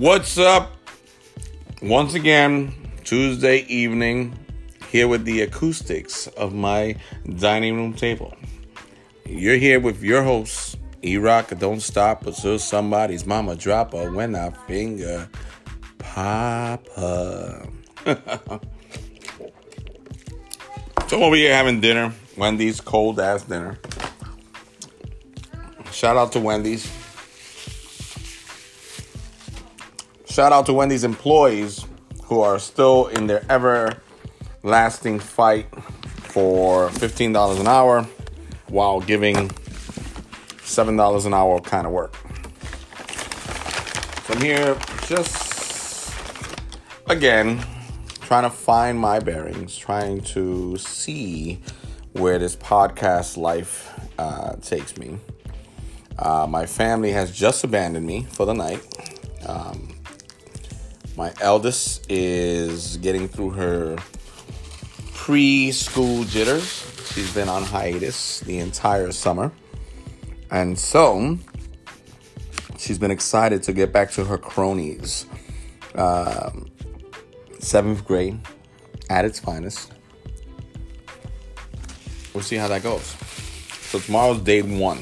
What's up? Once again, Tuesday evening, here with the acoustics of my dining room table. You're here with your host, E Rock. Don't stop until somebody's mama drop her when I finger Papa. so over here having dinner, Wendy's cold ass dinner. Shout out to Wendy's. Shout out to Wendy's employees who are still in their everlasting fight for $15 an hour while giving $7 an hour kind of work. So I'm here just again trying to find my bearings, trying to see where this podcast life uh, takes me. Uh, my family has just abandoned me for the night. Um, my eldest is getting through her preschool jitters. She's been on hiatus the entire summer. And so she's been excited to get back to her cronies. Um, seventh grade at its finest. We'll see how that goes. So tomorrow's day one.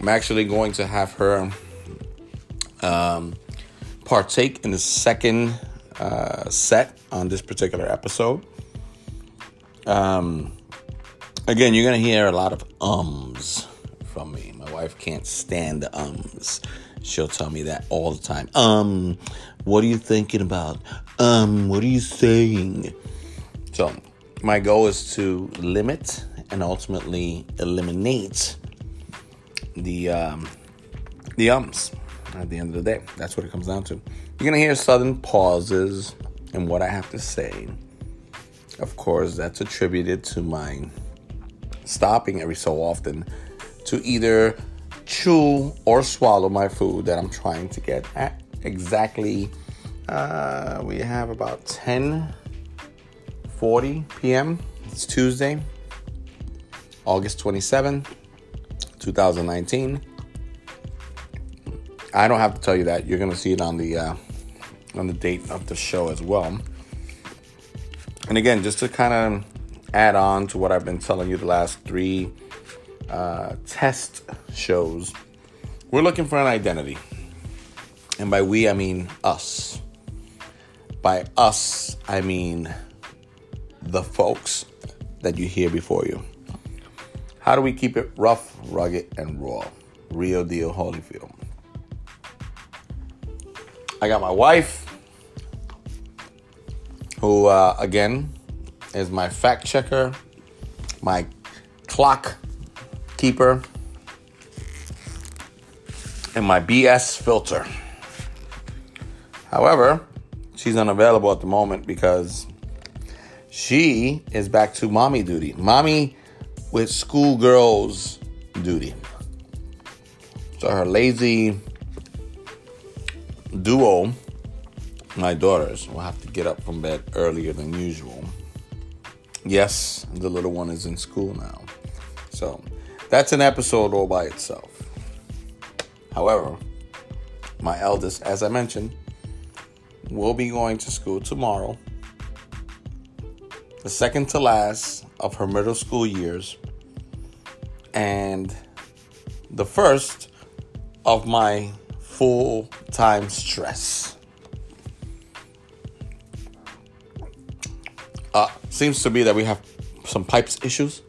I'm actually going to have her um, partake in the second uh, set on this particular episode. Um, again, you're going to hear a lot of ums from me. My wife can't stand the ums. She'll tell me that all the time. Um, what are you thinking about? Um, what are you saying? So, my goal is to limit and ultimately eliminate the um, the ums at the end of the day. That's what it comes down to. You're gonna hear sudden pauses in what I have to say. Of course, that's attributed to my stopping every so often to either chew or swallow my food that I'm trying to get at exactly. Uh, we have about 10 40 p.m. It's Tuesday, August 27, 2019. I don't have to tell you that. You're gonna see it on the uh, on the date of the show as well. And again, just to kind of add on to what I've been telling you the last three uh, test shows, we're looking for an identity, and by we I mean us. By us, I mean the folks that you hear before you. How do we keep it rough, rugged, and raw? Real deal, Holyfield. I got my wife, who, uh, again, is my fact checker, my clock keeper, and my BS filter. However, she's unavailable at the moment because she is back to mommy duty. Mommy with schoolgirls duty. So her lazy duo, my daughters, will have to get up from bed earlier than usual. Yes, the little one is in school now. So that's an episode all by itself. However, my eldest, as I mentioned, will be going to school tomorrow the second to last of her middle school years, and the first of my full time stress. Uh, seems to be that we have some pipes issues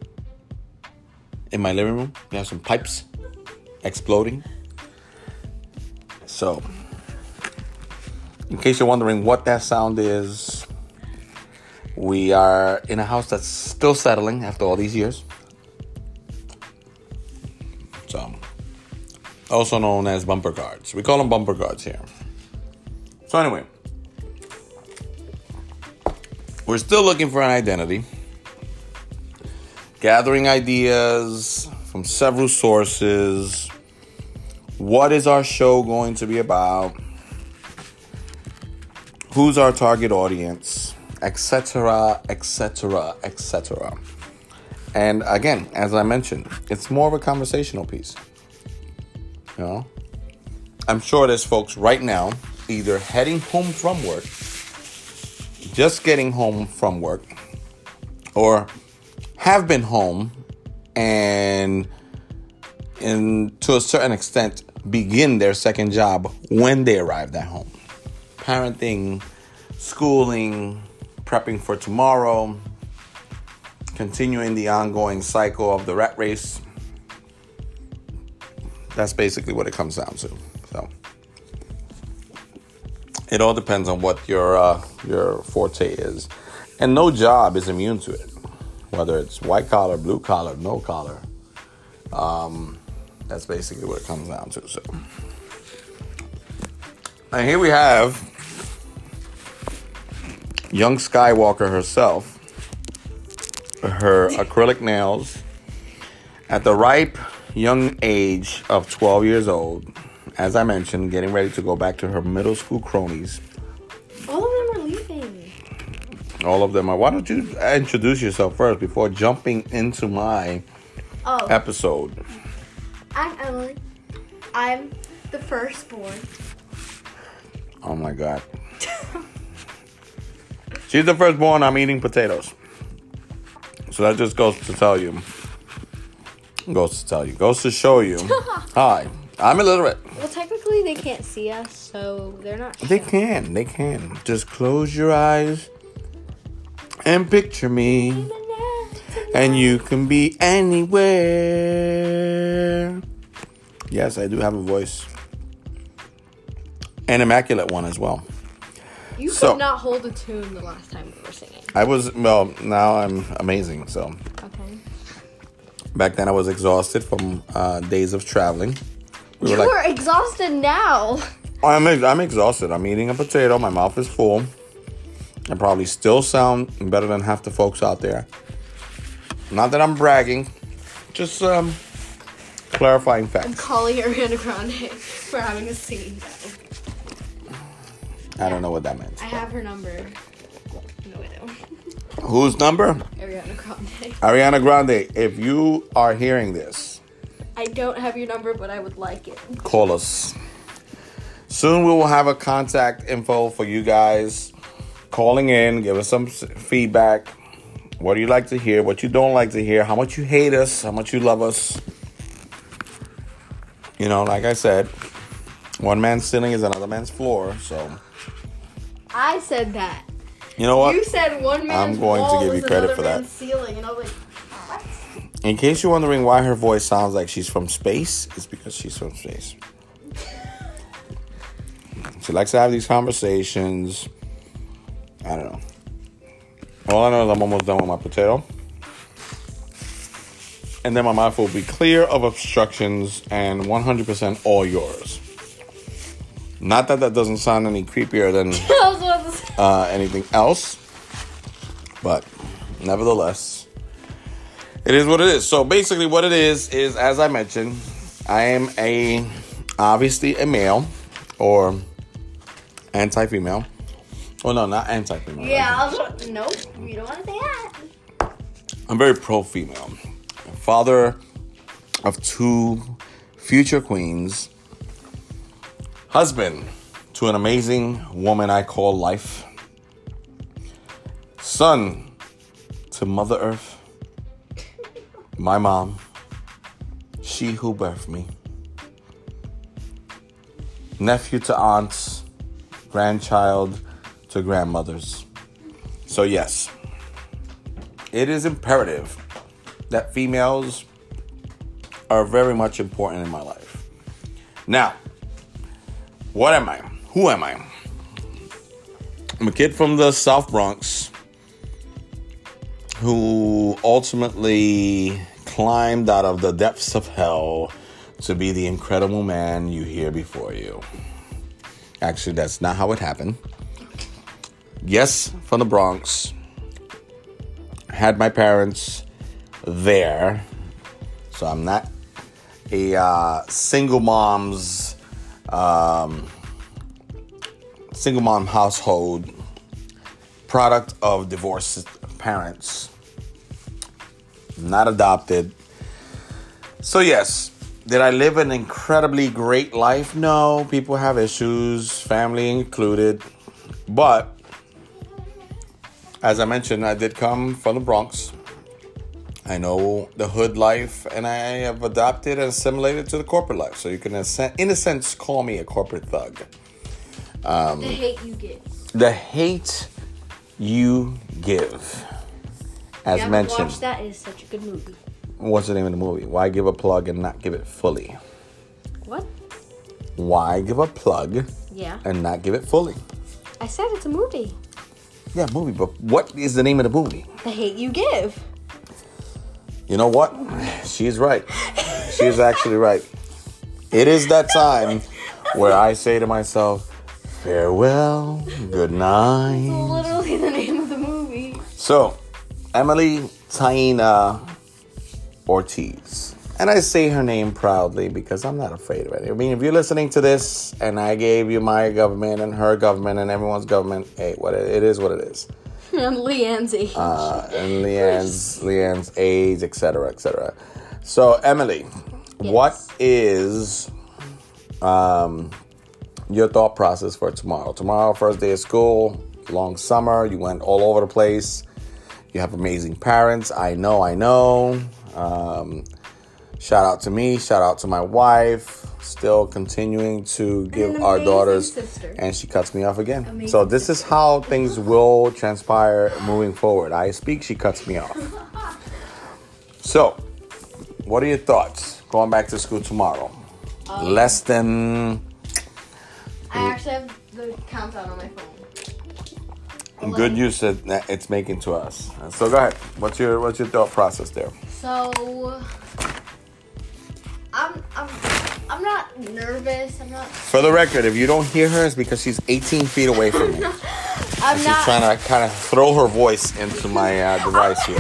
in my living room. We have some pipes exploding. So, in case you're wondering what that sound is, we are in a house that's still settling after all these years. Also known as bumper guards. We call them bumper guards here. So, anyway, we're still looking for an identity, gathering ideas from several sources. What is our show going to be about? Who's our target audience? etc., etc., etc. And again, as I mentioned, it's more of a conversational piece. You know, I'm sure there's folks right now either heading home from work, just getting home from work, or have been home and, and to a certain extent, begin their second job when they arrived at home. Parenting, schooling, prepping for tomorrow, continuing the ongoing cycle of the rat race. That's basically what it comes down to. So it all depends on what your uh, your forte is, and no job is immune to it, whether it's white collar, blue collar, no collar. Um, that's basically what it comes down to. So, and here we have young Skywalker herself, her acrylic nails at the ripe young age of 12 years old. As I mentioned, getting ready to go back to her middle school cronies. All of them are leaving. All of them are. Why don't you introduce yourself first before jumping into my Oh, episode? I'm Emily. I'm the firstborn. Oh my God. She's the firstborn. I'm eating potatoes. So that just goes to tell you. Goes to tell you. Goes to show you. Hi, I'm illiterate. Well, technically they can't see us, so they're not. They can. They can. Just close your eyes and picture me. And you can be anywhere. Yes, I do have a voice. An immaculate one as well. You So- could not hold a tune the last time we were singing. I was, well, now I'm amazing. So. Back then I was exhausted from uh, days of traveling. We You were like, are exhausted now. I'm, I'm exhausted. I'm eating a potato. My mouth is full. I probably still sound better than half the folks out there. Not that I'm bragging, just um, clarifying facts. I'm calling Ariana Grande for having a singing battle. I don't know what that means. I have her number. No, I don't. Whose number? Ariana Grande. If you are hearing this, I don't have your number, but I would like it. call us. Soon we will have a contact info for you guys calling in, give us some feedback. What do you like to hear? What you don't like to hear? How much you hate us? How much you love us? You know, like I said, one man's ceiling is another man's floor. So, I said that. You know what? You said one man's I'm going to give you is credit for that. man's ceiling, and I was like, what? In case you're wondering why her voice sounds like she's from space, it's because she's from space. She likes to have these conversations. I don't know. All I know is I'm almost done with my potato. And then my mouth will be clear of obstructions and 100% all yours. Not that that doesn't sound any creepier than I was about to say. uh, anything else. But nevertheless, it is what it is. So basically, what it is is, as I mentioned, I am a obviously a male or anti-female. Oh no, not anti-female. Yeah, was nope, you don't want to say that. I'm very pro-female. Father of two future queens. Husband to an amazing woman I call life. Son to Mother Earth. My mom. She who birthed me. Nephew to aunts. Grandchild to grandmothers. So, yes, it is imperative that females are very much important in my life. Now, what am I? Who am I? I'm a kid from the South Bronx who ultimately climbed out of the depths of hell to be the incredible man you hear before you. Actually, that's not how it happened. Yes, from the Bronx. Had my parents there. So I'm not a uh, single mom's um, single mom household product of divorced parents. Not adopted. So yes, did I live an incredibly great life? No, people have issues, family included. But as I mentioned, I did come from the Bronx. I know the hood life, and I have adapted and assimilated to the corporate life. So you can, in a sense, call me a corporate thug. Um, the hate you get. The hate you give, as you mentioned. watched that? It is such a good movie. What's the name of the movie? Why give a plug and not give it fully? What? Why give a plug Yeah. and not give it fully? I said it's a movie. Yeah, movie, but what is the name of the movie? The hate you give. You know what? She's right. She's actually right. It is that time where I say to myself, farewell, good night. Literally the name of the movie. So, Emily Taina Ortiz. And I say her name proudly because I'm not afraid of it. I mean, if you're listening to this and I gave you my government and her government and everyone's government, hey, what it is what it is. and Leanne's age. Uh, and Leanne's, Leanne's age, etc., etc. So, Emily, what is um, your thought process for tomorrow? Tomorrow, first day of school, long summer, you went all over the place. You have amazing parents. I know, I know. Um, shout out to me. Shout out to my wife. Still continuing to give our daughters, sister. and she cuts me off again. Amazing so this is how things will transpire moving forward. I speak, she cuts me off. So, what are your thoughts going back to school tomorrow? Um, Less than I actually have the countdown on my phone. good use that that it's making to us. So go ahead. What's your what's your thought process there? So I'm I'm I'm not nervous. I'm not For the record, if you don't hear her, it's because she's 18 feet away from me. I'm She's not trying to kind of throw her voice into my uh, device here.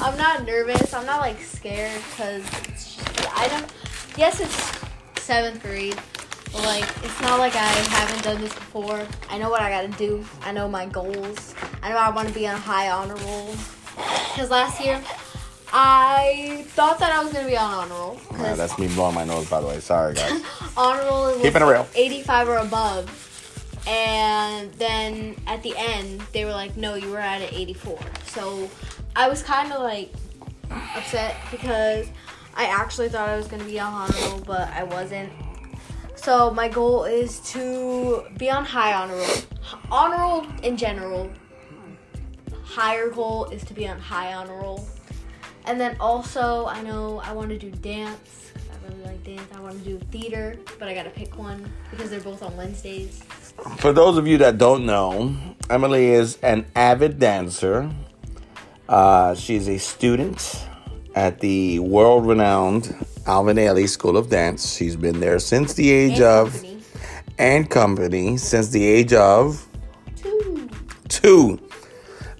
I'm not nervous. I'm not like scared because I don't. Yes, it's seventh grade, but like it's not like I haven't done this before. I know what I gotta do. I know my goals. I know I want to be on a high honor roll. Because last year, I thought that I was gonna be on honor roll. 'cause that's me blowing my nose, by the way. Sorry, guys. honor roll was Keeping it real. 85 or above. And then at the end, they were like, no, you were at an 84. So I was kind of like upset because I actually thought I was going to be on honor roll, but I wasn't. So my goal is to be on high honor roll. Honor roll in general. Higher goal is to be on high honor roll. And then also, I know I want to do dance. I really like dance. I want to do theater, but I gotta pick one because they're both on Wednesdays. For those of you that don't know, Emily is an avid dancer. Uh, she's a student at the world renowned Alvin Ailey School of Dance. She's been there since the age And of, company. and company, since the age of Two. two.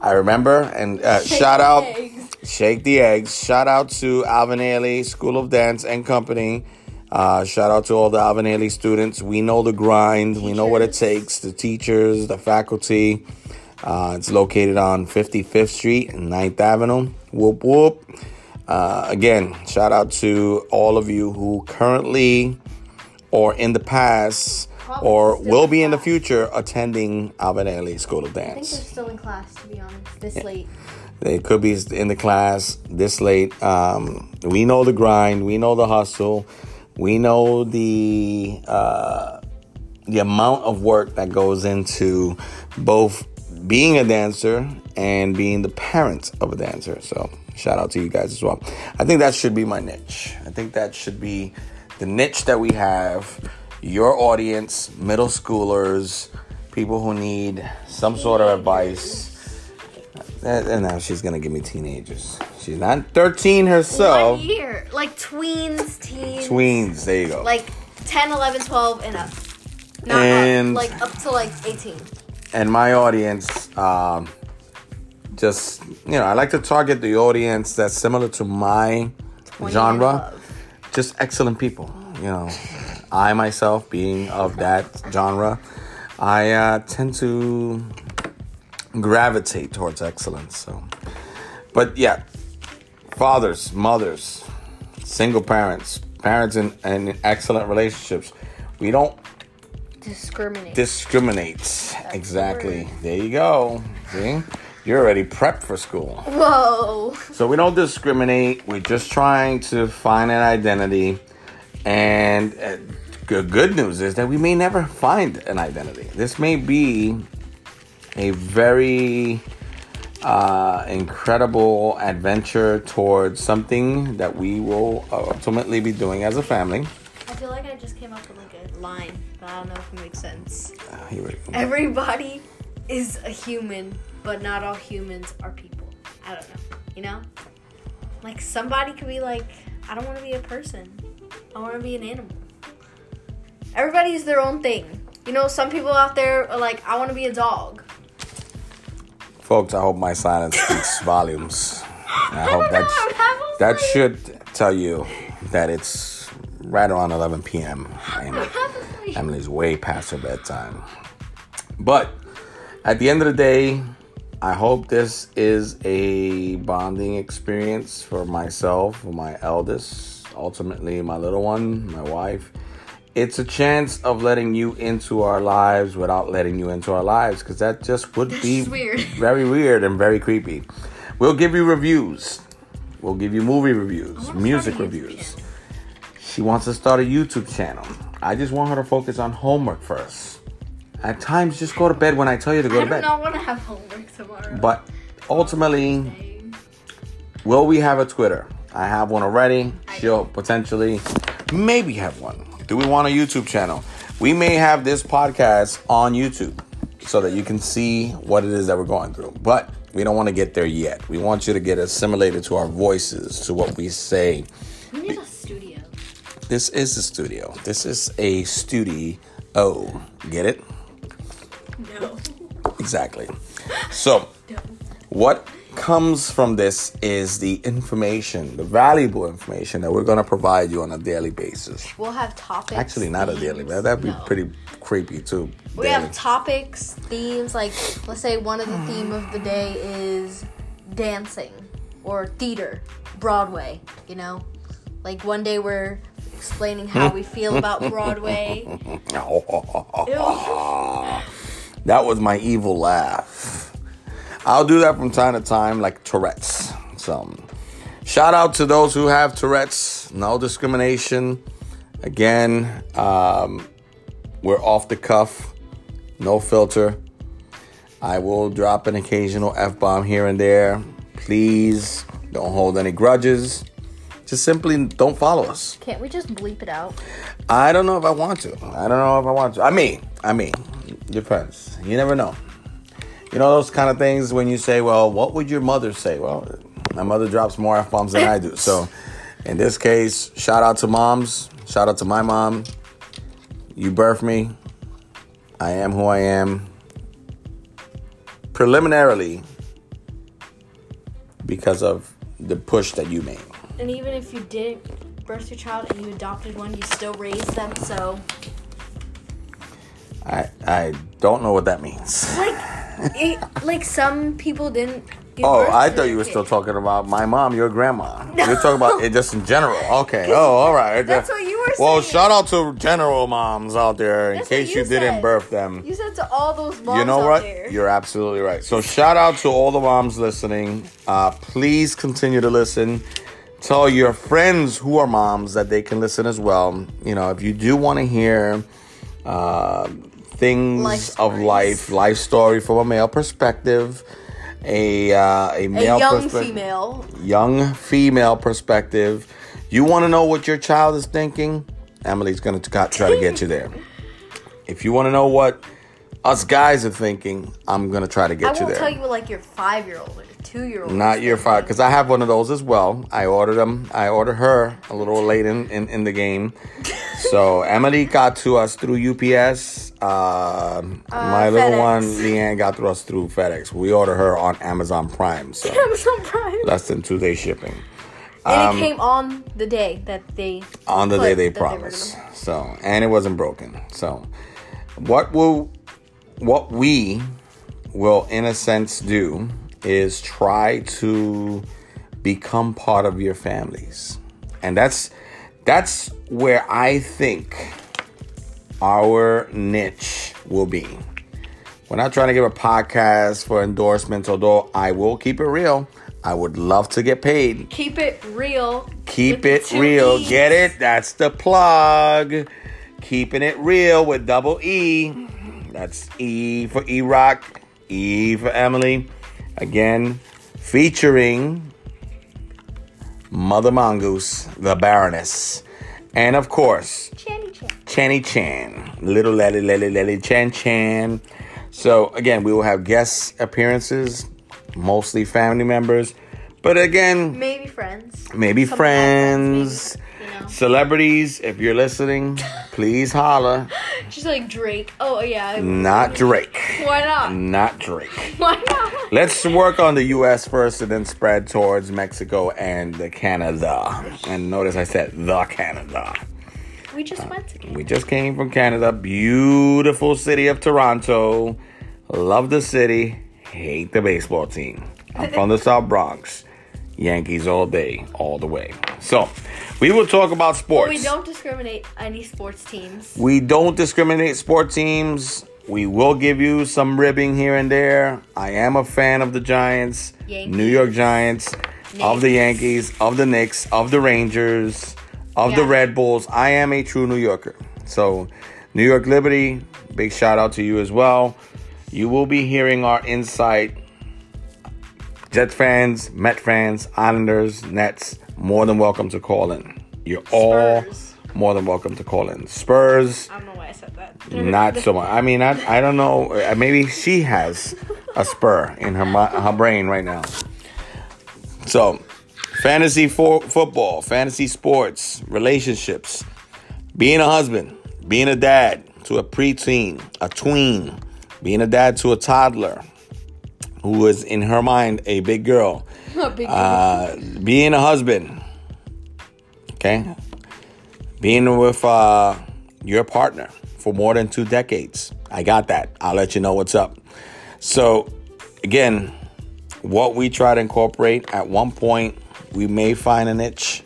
I remember, and uh, shout out. Shake the eggs. Shout out to Alvin Ailey School of Dance and Company. Uh, shout out to all the Alvin Ailey students. We know the grind. We know what it takes. The teachers, the faculty. Uh, it's located on 55th Street and 9th Avenue. Whoop whoop. Uh, again, shout out to all of you who currently or in the past Probably or will in be in the future attending Alvin Ailey School of Dance. I think they're still in class, to be honest, this late. They could be in the class this late. Um, we know the grind. We know the hustle. We know the uh, the amount of work that goes into both being a dancer and being the parent of a dancer. So shout out to you guys as well. I think that should be my niche. I think that should be the niche that we have. Your audience, middle schoolers, people who need some sort of advice. And and now she's gonna give me teenagers. She's not 13 herself. One year. Like tweens, teens. Tweens, there you go. Like 10, 11, 12, and up. Not And- up. Like up to like 18. and my audience, um, just you know, I like to target the audience that's similar to my genre. Just excellent people. You know, I myself being of that genre, I uh, tend to gravitate towards excellence. So, but yeah, fathers, mothers, single parents, parents in, in excellent relationships. We don't Discriminate. discriminate. exactly. There you go. See? You're already prepped for school. Whoa. So we don't discriminate. We're just trying to find an identity. And uh, good news is that we may never find an identity. This may be a very uh, incredible adventure towards something that we will ultimately be doing as a family. I feel like I just came up with like a line, but I don't know if it makes sense. Uh, here we go. Everybody is a human, but not all humans are people. I don't know. You know? Like somebody could be like, I don't want to be a person. I want to be an animal. Everybody's their own thing. You know, some people out there are like, I want to be a dog. Folks, I hope my silence speaks volumes. I hope that, know, I'm having that should tell you that it's right around 11 p.m. and. Emily's way past her bedtime. But at the end of the day, I hope this is a bonding experience for myself, for my eldest, ultimately my little one, my wife. It's a chance of letting you into our lives without letting you into our lives because that just would be is weird. very weird and very creepy. We'll give you reviews. We'll give you movie reviews, music start a YouTube reviews. channel. She wants to start a YouTube channel. I just want her to focus on homework first. At times, just go to bed when I tell you to go I to bed. I don't want to have homework tomorrow. But ultimately, will we have a Twitter? I have one already. She'll potentially, maybe have one. Do we want a YouTube channel? We may have this podcast on YouTube so that you can see what it is that we're going through. But we don't want to get there yet. We want you to get assimilated to our voices, to what we say. We need a studio. This is a studio. This is a studio. Get it? No. Exactly. So, No. what comes from this is the information, the valuable information that we're going to provide you on a daily basis. We'll have topics. Actually, not a daily. themes. That, that'd be No. pretty creepy too. We daily. have topics, themes. Like, let's say one of the theme of the day is dancing or theater, Broadway. You know, like one day we're explaining how we feel about Broadway. That was my evil laugh. I'll do that from time to time, like Tourette's. So, shout out to those who have Tourette's. No discrimination. Again, um, we're off the cuff, no filter. I will drop an occasional F bomb here and there. Please don't hold any grudges. Just simply don't follow us. Can't we just bleep it out? I don't know if I want to. I don't know if I want to. I mean, I mean, depends. You never know. You know those kind of things when you say, "Well, what would your mother say?" Well, my mother drops more f bombs than I do. So, in this case, shout out to moms. Shout out to my mom. You birthed me. I am who I am. Preliminarily, because of the push that you made. And even if you didn't birth your child and you adopted one, you still raised them. So, I I don't know what that means. like, it, like some people didn't. Oh, I thought you were kid. still talking about my mom, your grandma. You're talking about it just in general. Okay. Oh, all right. That's what you were saying. Well, shout out to general moms out there in That's case you, you didn't birth them. You said to all those moms You know what? there. You're absolutely right. So shout out to all the moms listening. Uh, please continue to listen. Tell your friends who are moms that they can listen as well. You know, if you do want to hear uh, things Life of life, life story from a male perspective, a uh, a a male young perspective female. young female perspective. You want to know what your child is thinking? Emily's going to try to get you there. If you want to know what us guys are thinking, I'm going to try to I get you won't there. tell you what like your five year old two year old. Not your five, because I have one of those as well. I ordered them. I ordered her a little late in, in, in the game. So Emily got to us through UPS. Uh, my little FedEx. one, Leanne, got to us through FedEx. We ordered her on Amazon Prime, so Amazon Prime. less than two day shipping. And Um, it came on the day that they on the day they promised. so, and it wasn't broken. So, what will what we will in a sense do is try to become part of your families. And that's that's where I think our niche will be. We're not trying to give a podcast for endorsements, although I will keep it real. I would love to get paid. Keep it real. Keep it real. E's. Get it? That's the plug. Keeping it real with double E. That's E for E Rock, E for Emily. Again, featuring Mother Mongoose, the Baroness. And of course, Channy chan. Chan, little Lely Lely Lely Chan Chan. So again, we will have guest appearances, mostly family members, but again, Maybe friends. maybe Some friends, friends, know. celebrities. If you're listening, please holla. She's like Drake. Oh yeah. Not Drake. Why not? Not Drake. Why not? Let's work on the U.S. first, and then spread towards Mexico and the Canada. And notice I said the Canada. We just went to. We just came from Canada. Beautiful city of Toronto. Love the city. Hate the baseball team. I'm from the South Bronx. Yankees all day, all the way. So, we will talk about sports. We don't discriminate any sports teams. We don't discriminate sport teams. We will give you some ribbing here and there. I am a fan of the Giants, Yankees. New York Giants, of the Yankees, of the Knicks, of the Rangers, of the Red Bulls. I am a true New Yorker. So, New York Liberty, big shout out to you as well. You will be hearing our insight. Jets fans, Met fans, Islanders, Nets, more than welcome to call in. You're all Spurs. more than welcome to call in. Spurs, I don't know why I said that. not so much. I mean, I, I don't know. Uh, Maybe she has a spur in her her brain right now. So, fantasy for football, fantasy sports, relationships, being a husband, being a dad to a preteen, a tween, being a dad to a toddler who is in her mind a big girl, Big uh, being a husband, okay, being with uh, your partner for more than two decades. I got that. I'll let you know what's up. So, again, what we try to incorporate at one point, we may find a niche.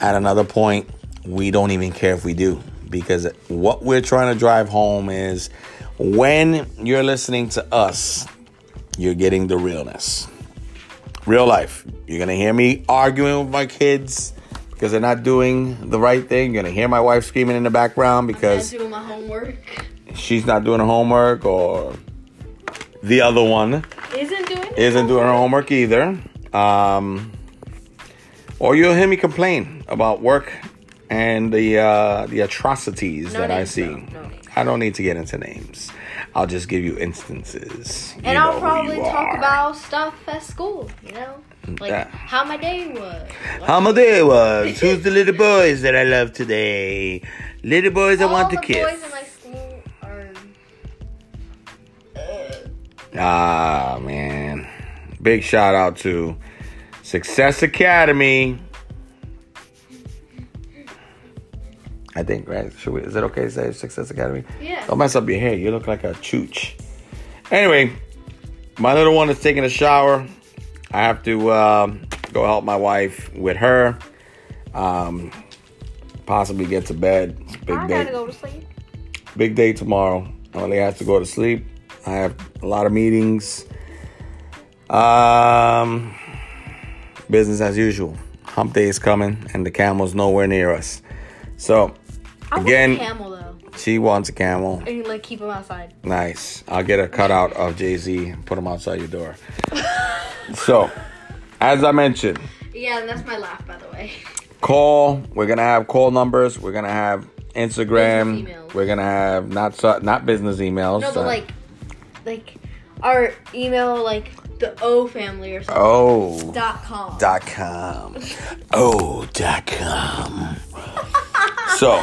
At another point, we don't even care if we do because what we're trying to drive home is when you're listening to us, you're getting the realness. Real life. You're going to hear me arguing with my kids because they're not doing the right thing. You're going to hear my wife screaming in the background because homework. she's not doing her homework or the other one Isn't doing. isn't doing her homework either. Um, or you'll hear me complain about work and the uh, the atrocities No that I see. No. I don't need to get into names. I'll just give you instances. You And I'll probably talk are. about stuff at school. You know, like Yeah. how my day was. how my day was. Who's the little boys that I love today? Little boys I want to the kiss. boys in my school are. Ah, man. Big shout out to Success Academy. I think, right? Should we, is it okay to say Success Academy? Yeah. Don't mess up your hair. You look like a chooch. Anyway, my little one is taking a shower. I have to um, go help my wife with her. Um, possibly get to bed. It's big I day gotta go to sleep. big day tomorrow. Only has to go to sleep. I have a lot of meetings. Um, business as usual. Hump day is coming, and the camel's nowhere near us. So I Again- camel though, she wants a camel. and like keep them outside. Nice. I'll get a cutout of Jay Z and put him outside your door. so, as I mentioned, Yeah, and that's my laugh, by the way. call. We're gonna have call numbers. We're gonna have Instagram. We're gonna have not su- not business emails. No, but uh, like, like our email, like the O family or something. oh. Dot com. dot com. Oh, dot com. so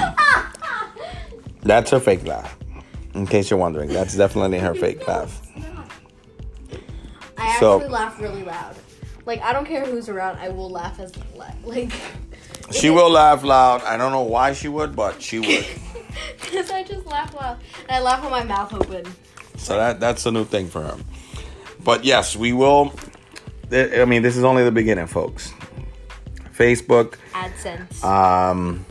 that's her fake laugh. In case you're wondering, that's definitely her fake laugh. I So- actually laugh really loud. Like I don't care who's around, I will laugh as. Like She will laugh loud. I don't know why she would, but she would. because I just laugh loud and I laugh with my mouth open. So that that's a new thing for her. But yes, we will. I mean, this is only the beginning, folks. Facebook. AdSense. Um,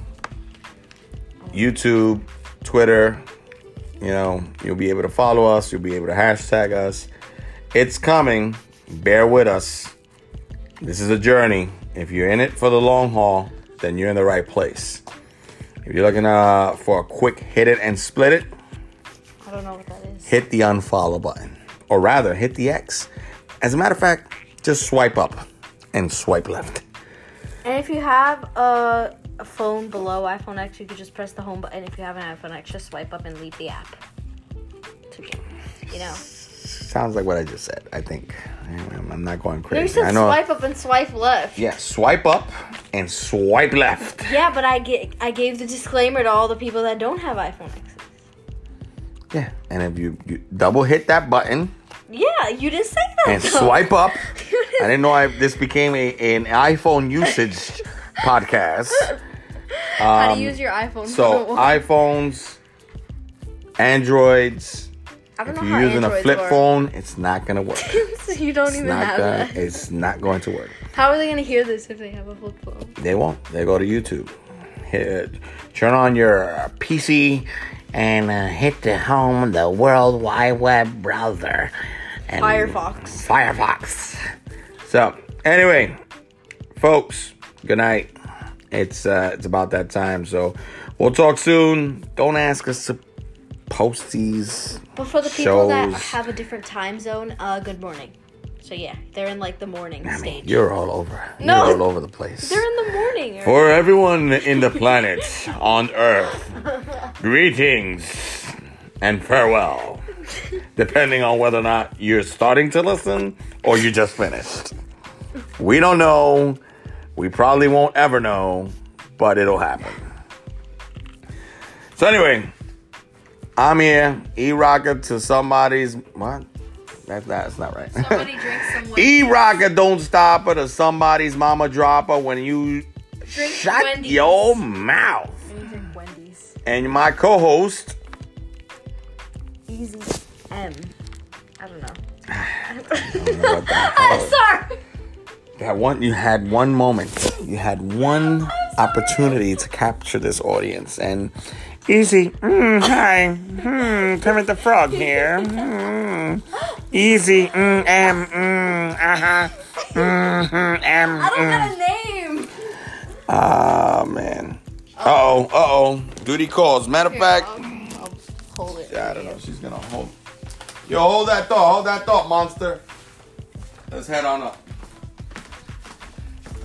YouTube, Twitter. You know, you'll be able to follow us. You'll be able to hashtag us. It's coming. Bear with us. This is a journey. If you're in it for the long haul, then you're in the right place. If you're looking uh, for a quick hit it and split it, I don't know what that is. hit the unfollow button. Or rather, hit the X. As a matter of fact, just swipe up and swipe left. And if you have a, a phone below iPhone X, you could just press the home button. If you have an iPhone X, just swipe up and leave the app. Get, you know. Sounds like what I just said. I think I'm not going You crazy. said I know. swipe up and swipe left. Yeah, swipe up and swipe left. Yeah, but I get I gave the disclaimer to all the people that don't have iPhone X. Yeah, and if you, you double hit that button Yeah, you didn't say that. and though. swipe up, I didn't- didn't know I, this became a an iPhone usage podcast. How Um, to use your iPhone. So iPhones, Androids. I don't If know you're how using a flip work. phone, it's not gonna work. you don't It's even not have gonna, that. it's not going to work. How are they gonna hear this if they have a flip phone? They won't. They go to YouTube. Hit, turn on your PC and uh, hit the home, the World Wide Web browser. And Firefox. Firefox. So anyway, folks, good night. It's uh, it's about that time. So we'll talk soon. Don't ask us to post these. But for the people that Shows. have a different time zone, uh, good morning. So yeah, they're in like the morning I mean, stage. you're all over. No. You're all over the place. They're in the morning. right? For everyone in the planet on Earth, greetings and farewell. Depending on whether or not you're starting to listen or you just finished. We don't know. We probably won't ever know, but it'll happen. So, anyway, I'm here. E rocker to somebody's. What? That, that's not right. Somebody drink some E rocker don't stop her to somebody's mama dropper when you Drink shut Wendy's. your mouth. drink Wendy's. And my co-host, Easy M. I don't know. what the I'm sorry. That one you had one moment, you had one opportunity to capture this audience, and easy. Mm, hi, mm, Kermit the Frog here. Mm, easy. Mm, M. Mm, uh huh. Mm, mm, M. I don't mm. got a name. Ah man. Uh oh. Uh oh. Duty calls. Matter of fact. I'll, I'll hold it. Yeah, I don't know. She's gonna hold. Yo, hold that thought. Hold that thought, monster. Let's head on up.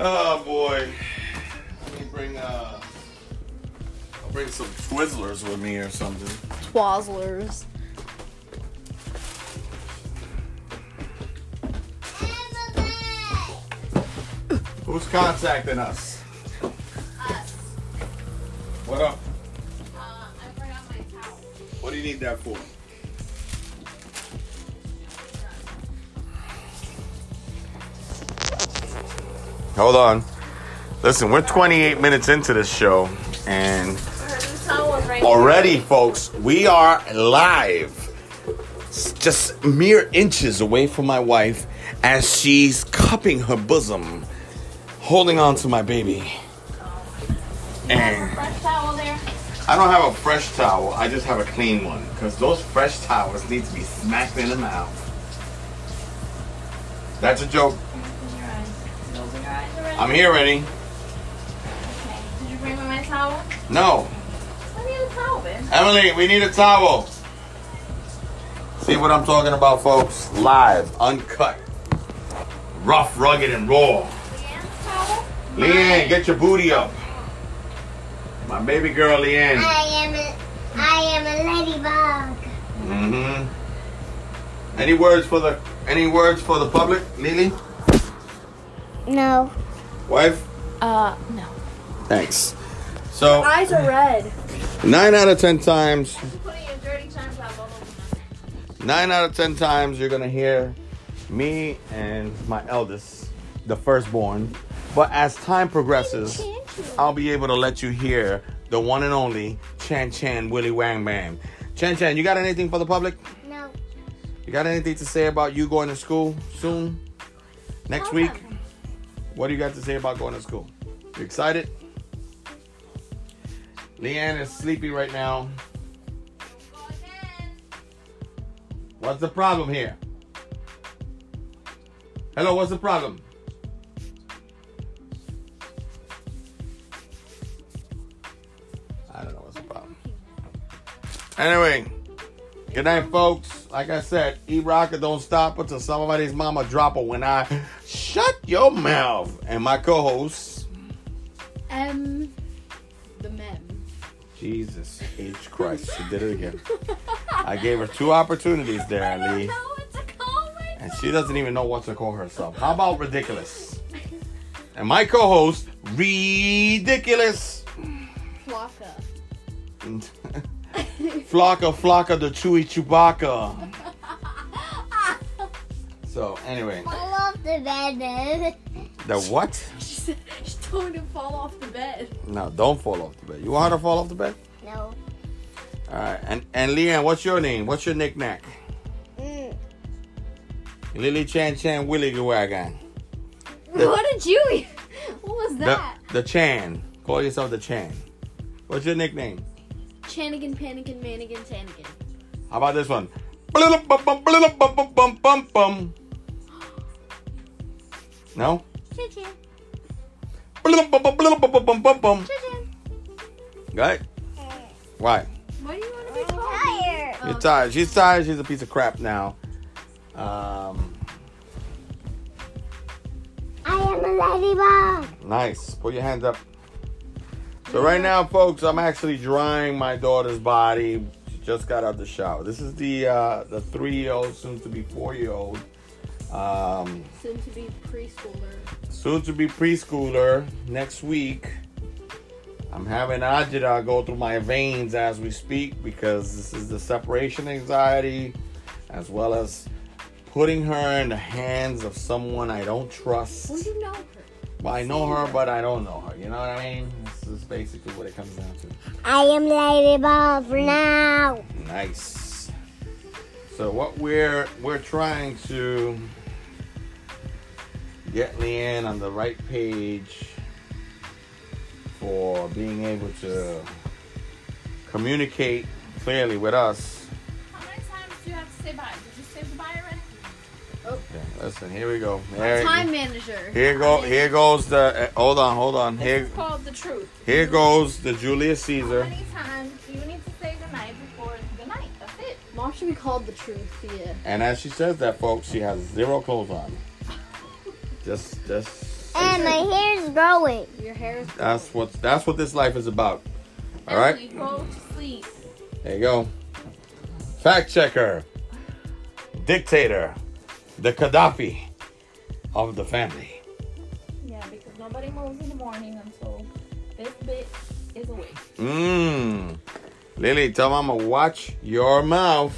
Oh boy. Let me bring uh. I'll bring some Twizzlers with me or something. Twizzlers. Who's contacting us? Us. What up? Uh, I forgot my towel. What do you need that for? Hold on. Listen, we're 28 minutes into this show, and already, folks, we are live. Just mere inches away from my wife as she's cupping her bosom, holding on to my baby. And. I don't have a fresh towel, I just have a clean one. Because those fresh towels need to be smacked in the mouth. That's a joke. I'm here ready. Okay. Did you bring me my towel? No. I need a towel, babe. Emily, we need a towel. See what I'm talking about, folks? Live, uncut, rough, rugged, and raw. Leanne's towel? Leanne, get your booty up. My baby girl, Leanne. I am a, I am a ladybug. Mm-hmm. Any words for the any words for the public, Lily? No. Wife? Uh, no. Thanks. So Eyes are red. nine out of ten times, Putting a dirty time trap all over nine out of ten times you're gonna hear me and my eldest, the firstborn. But as time progresses, I'll be able to let you hear the one and only Chan Chan Willy Wang Bam. Chan Chan, you got anything for the public? No. You got anything to say about you going to school soon? Next Tell week? What do you got to say about going to school? You excited? Leanne is sleepy right now. What's the problem here? Hello, what's the problem? I don't know what's the problem. Anyway, good night, folks. Like I said, eat rocket, don't stop until somebody's mama drop her when I shut your mouth. And my co-host, M. The mem. Jesus H Christ, she did it again. I gave her two opportunities there, Lee. know what to call And she doesn't even know what to call herself. How about ridiculous? And my co-host, ridiculous. Flocka. Flocka, Flocka, the Chewy Chewbacca. So anyway, Fall off the bed. the what? she said she told him to fall off the bed. No, don't fall off the bed. You want her to fall off the bed? No. All right. And and Leanne, what's your name? What's your knick-knack? Mm. Lily Chan Chan Willy Wagon. What did you? What was The that? the Chan. Call yourself the Chan. What's your nickname? Chanigan, Panigan, Manigan, Tanigan. How about this one? Bum, bum, bum, bum, bum, bum, bum. No? Chin chin, Bum, bum, bum, bum, bum, bum, bum, bum. chin chin. Right? Why? Why do you want to be called? tired. Oh. You're tired. She's tired. She's a piece of crap now. Um, I am a ladybug. nice. Put your hands up. So right now, folks, I'm actually drying my daughter's body. She just got out the shower. This is the uh, the three year old, soon to be four year old. Um, Soon to be preschooler. soon to be preschooler next week. I'm having Ajita go through my veins as we speak because this is the separation anxiety as well as putting her in the hands of someone I don't trust. Well, you know her. Well, I know her, but I don't know her. You know what I mean? This is basically what it comes down to. I am ladybug for now. Nice. So what we're we're trying to get Leanne on the right page for being able to communicate clearly with us. How many times do you have to say bye? Listen, here we go. There, Time manager. here go here goes the uh, hold on, hold on. This Here is called the truth. here goes the Julius Caesar. How many times you need to say goodnight before goodnight? That's it. Mom should be called the truth. Yeah. And as she says that folks, she has zero clothes on. Just just And my hair is growing. Your hair is. That's what that's what this life is about. All right, Emily, go to sleep. there you go. Fact checker, dictator, the Gaddafi of the family. Yeah, because nobody moves in the morning until this bit is awake. Mmm. Lily, tell Mama watch your mouth.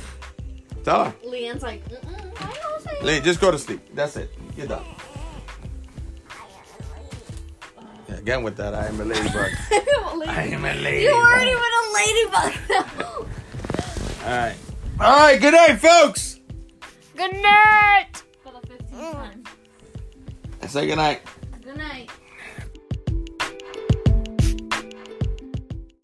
Tell her. Leanne's like, Mm-mm, I don't say. Lily, just go to sleep. That's it. You're done. Uh, yeah, again with that, I am a ladybug. I am a ladybug. You already went a ladybug. All right. All right. Good night, folks. Good night. For the 15th time. Say good night. Good night.